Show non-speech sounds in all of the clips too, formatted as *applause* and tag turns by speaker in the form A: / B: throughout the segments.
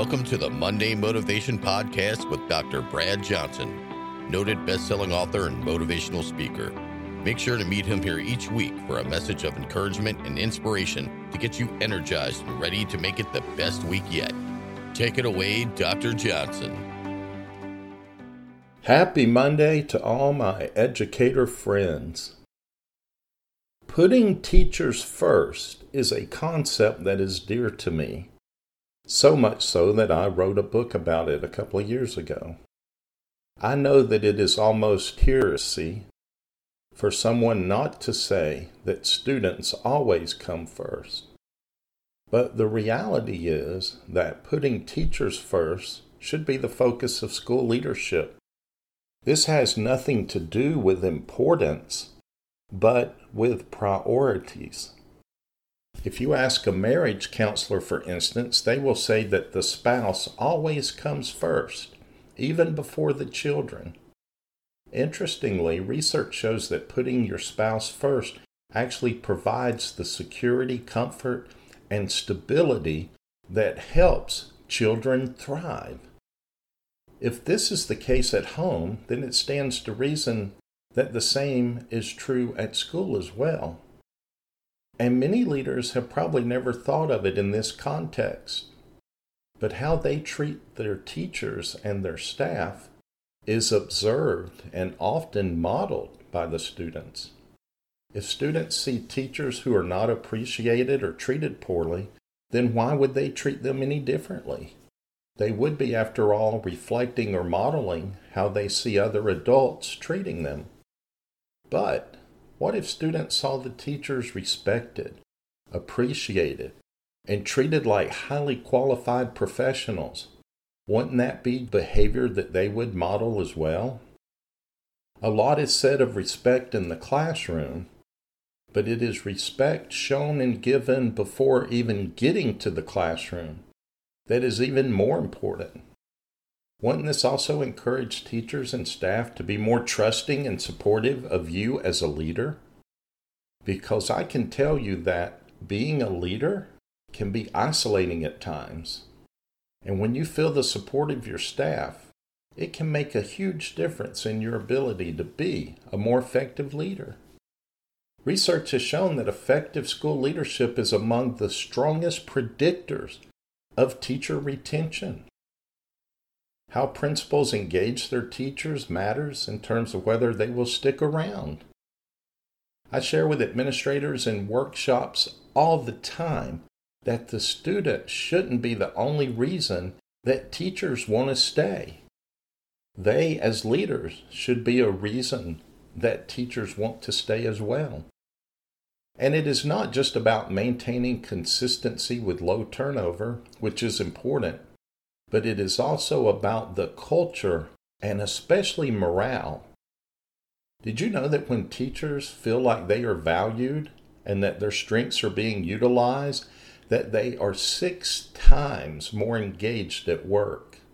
A: Welcome to the Monday Motivation Podcast with Dr. Brad Johnson, noted best-selling author and motivational speaker. Make sure to meet him here each week for a message of encouragement and inspiration to get you energized and ready to make it the best week yet. Take it away, Dr. Johnson.
B: Happy Monday to all my educator friends. Putting teachers first is a concept that is dear to me, so much so that I wrote a book about it a couple of years ago. I know that it is almost heresy for someone not to say that students always come first. But the reality is that putting teachers first should be the focus of school leadership. This has nothing to do with importance, but with priorities. If you ask a marriage counselor, for instance, they will say that the spouse always comes first, even before the children. Interestingly, research shows that putting your spouse first actually provides the security, comfort, and stability that helps children thrive. If this is the case at home, then it stands to reason that the same is true at school as well. And many leaders have probably never thought of it in this context. But how they treat their teachers and their staff is observed and often modeled by the students. If students see teachers who are not appreciated or treated poorly, then why would they treat them any differently? They would be, after all, reflecting or modeling how they see other adults treating them. But what if students saw the teachers respected, appreciated, and treated like highly qualified professionals wouldn't that be behavior that they would model as well? A lot is said of respect in the classroom, but it is respect shown and given before even getting to the classroom that is even more important. Wouldn't this also encourage teachers and staff to be more trusting and supportive of you as a leader? Because I can tell you that being a leader can be isolating at times. And when you feel the support of your staff, it can make a huge difference in your ability to be a more effective leader. Research has shown that effective school leadership is among the strongest predictors of teacher retention. How principals engage their teachers matters in terms of whether they will stick around. I share with administrators in workshops all the time that the student shouldn't be the only reason that teachers want to stay. They, as leaders, should be a reason that teachers want to stay as well. And it is not just about maintaining consistency with low turnover, which is important, but it is also about the culture and especially morale. Did you know that when teachers feel like they are valued and that their strengths are being utilized, that they are six times more engaged at work. *laughs*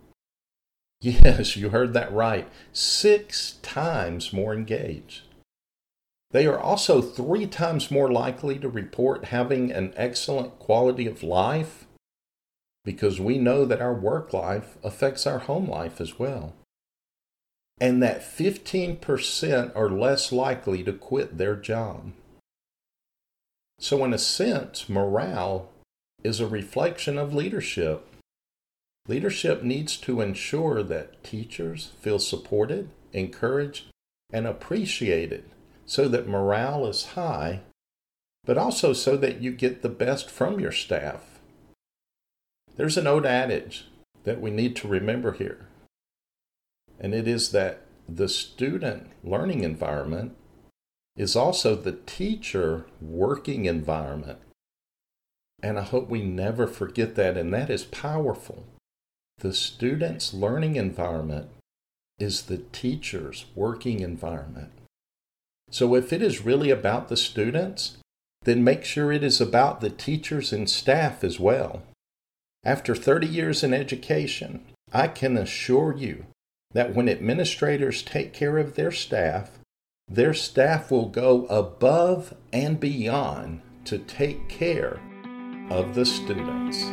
B: Yes, you heard that right. Six times more engaged. They are also three times more likely to report having an excellent quality of life because we know that our work life affects our home life as well. And that 15% are less likely to quit their job. So, in a sense, morale is a reflection of leadership. Leadership needs to ensure that teachers feel supported, encouraged, and appreciated so that morale is high, but also so that you get the best from your staff. There's an old adage that we need to remember here, and it is that the student learning environment is also the teacher working environment. And I hope we never forget that, and that is powerful. The student's learning environment is the teacher's working environment. So if it is really about the students, then make sure it is about the teachers and staff as well. After 30 years in education, I can assure you that when administrators take care of their staff, their staff will go above and beyond to take care of the students.